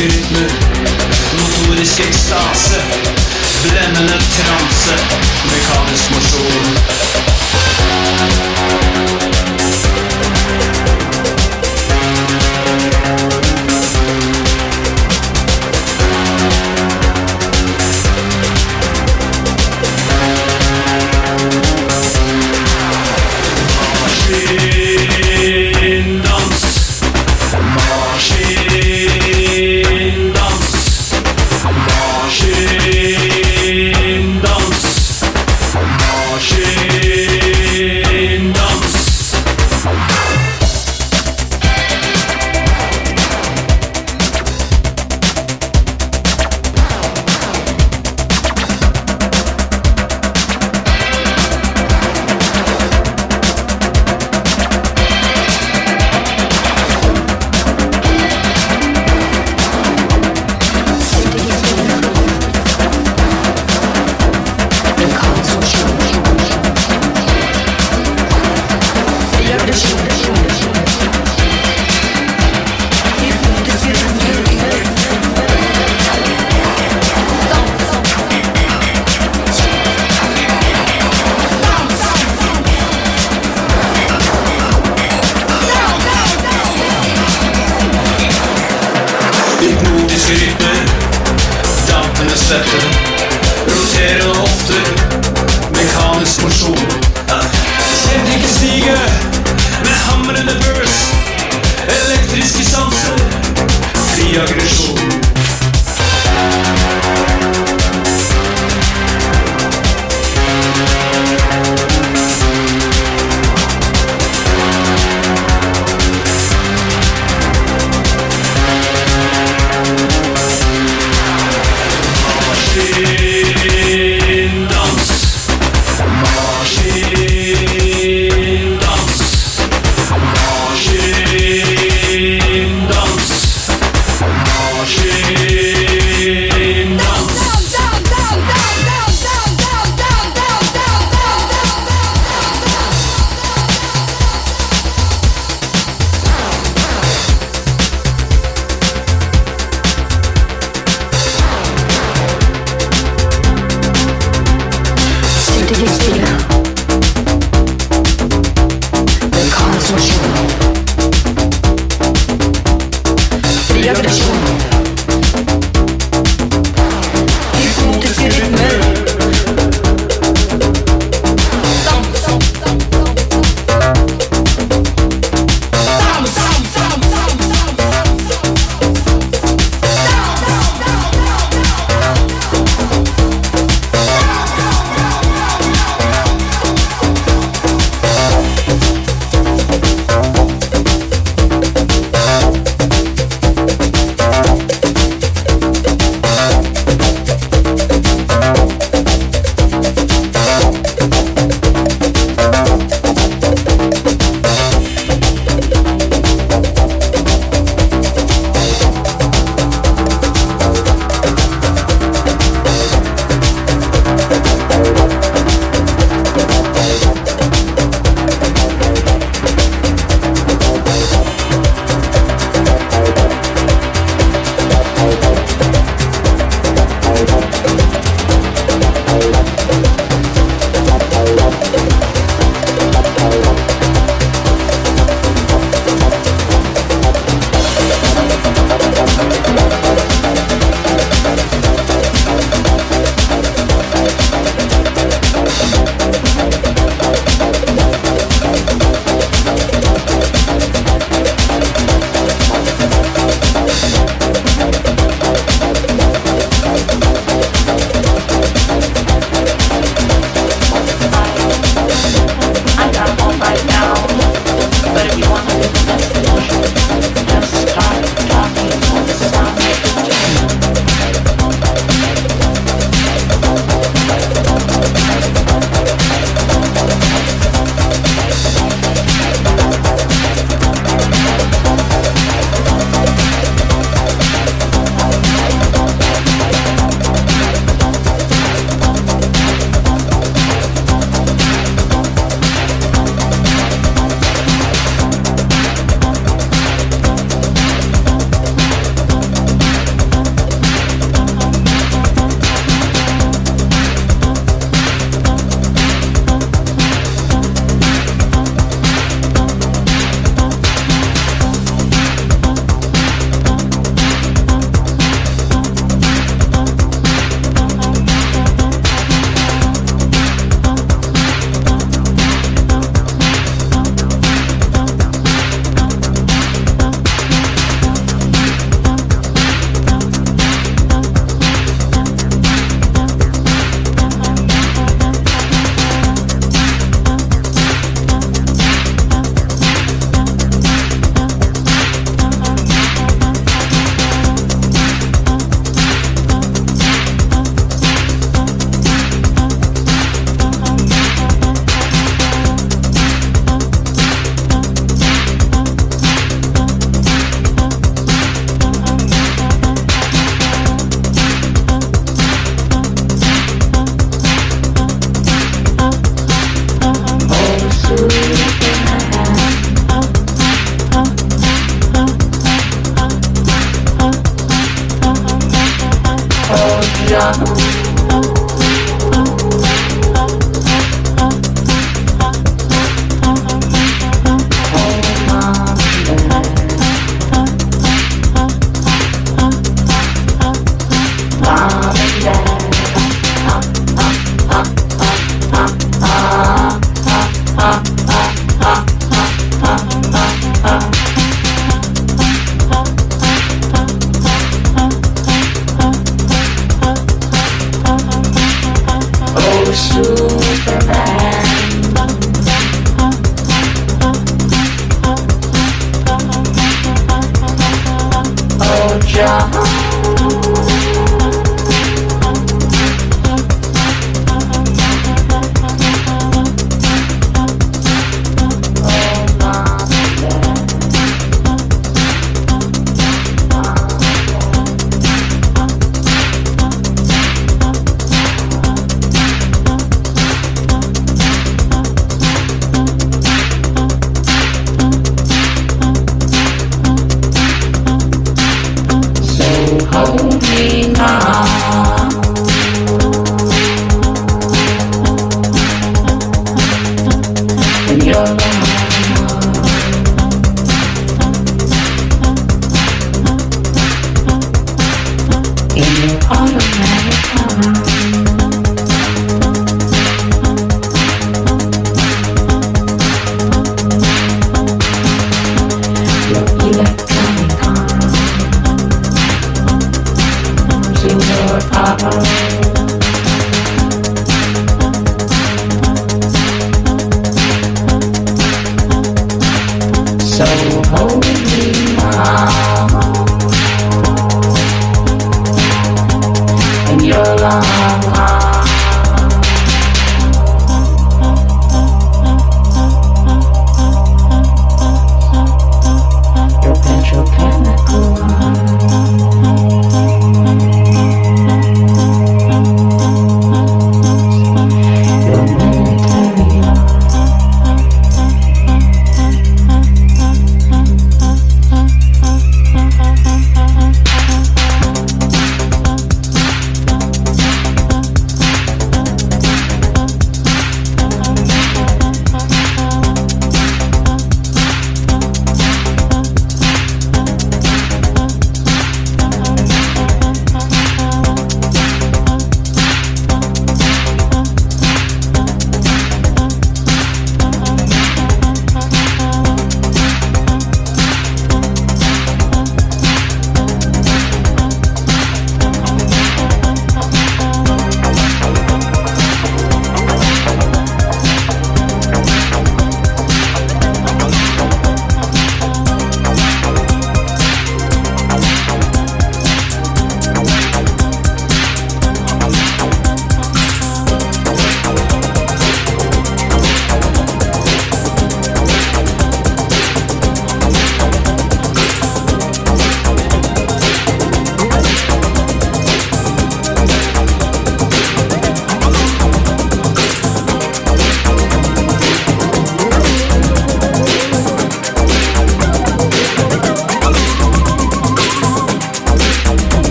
rytmer, motorisk ekstase, blendende transe, mekanisk mosjon. Young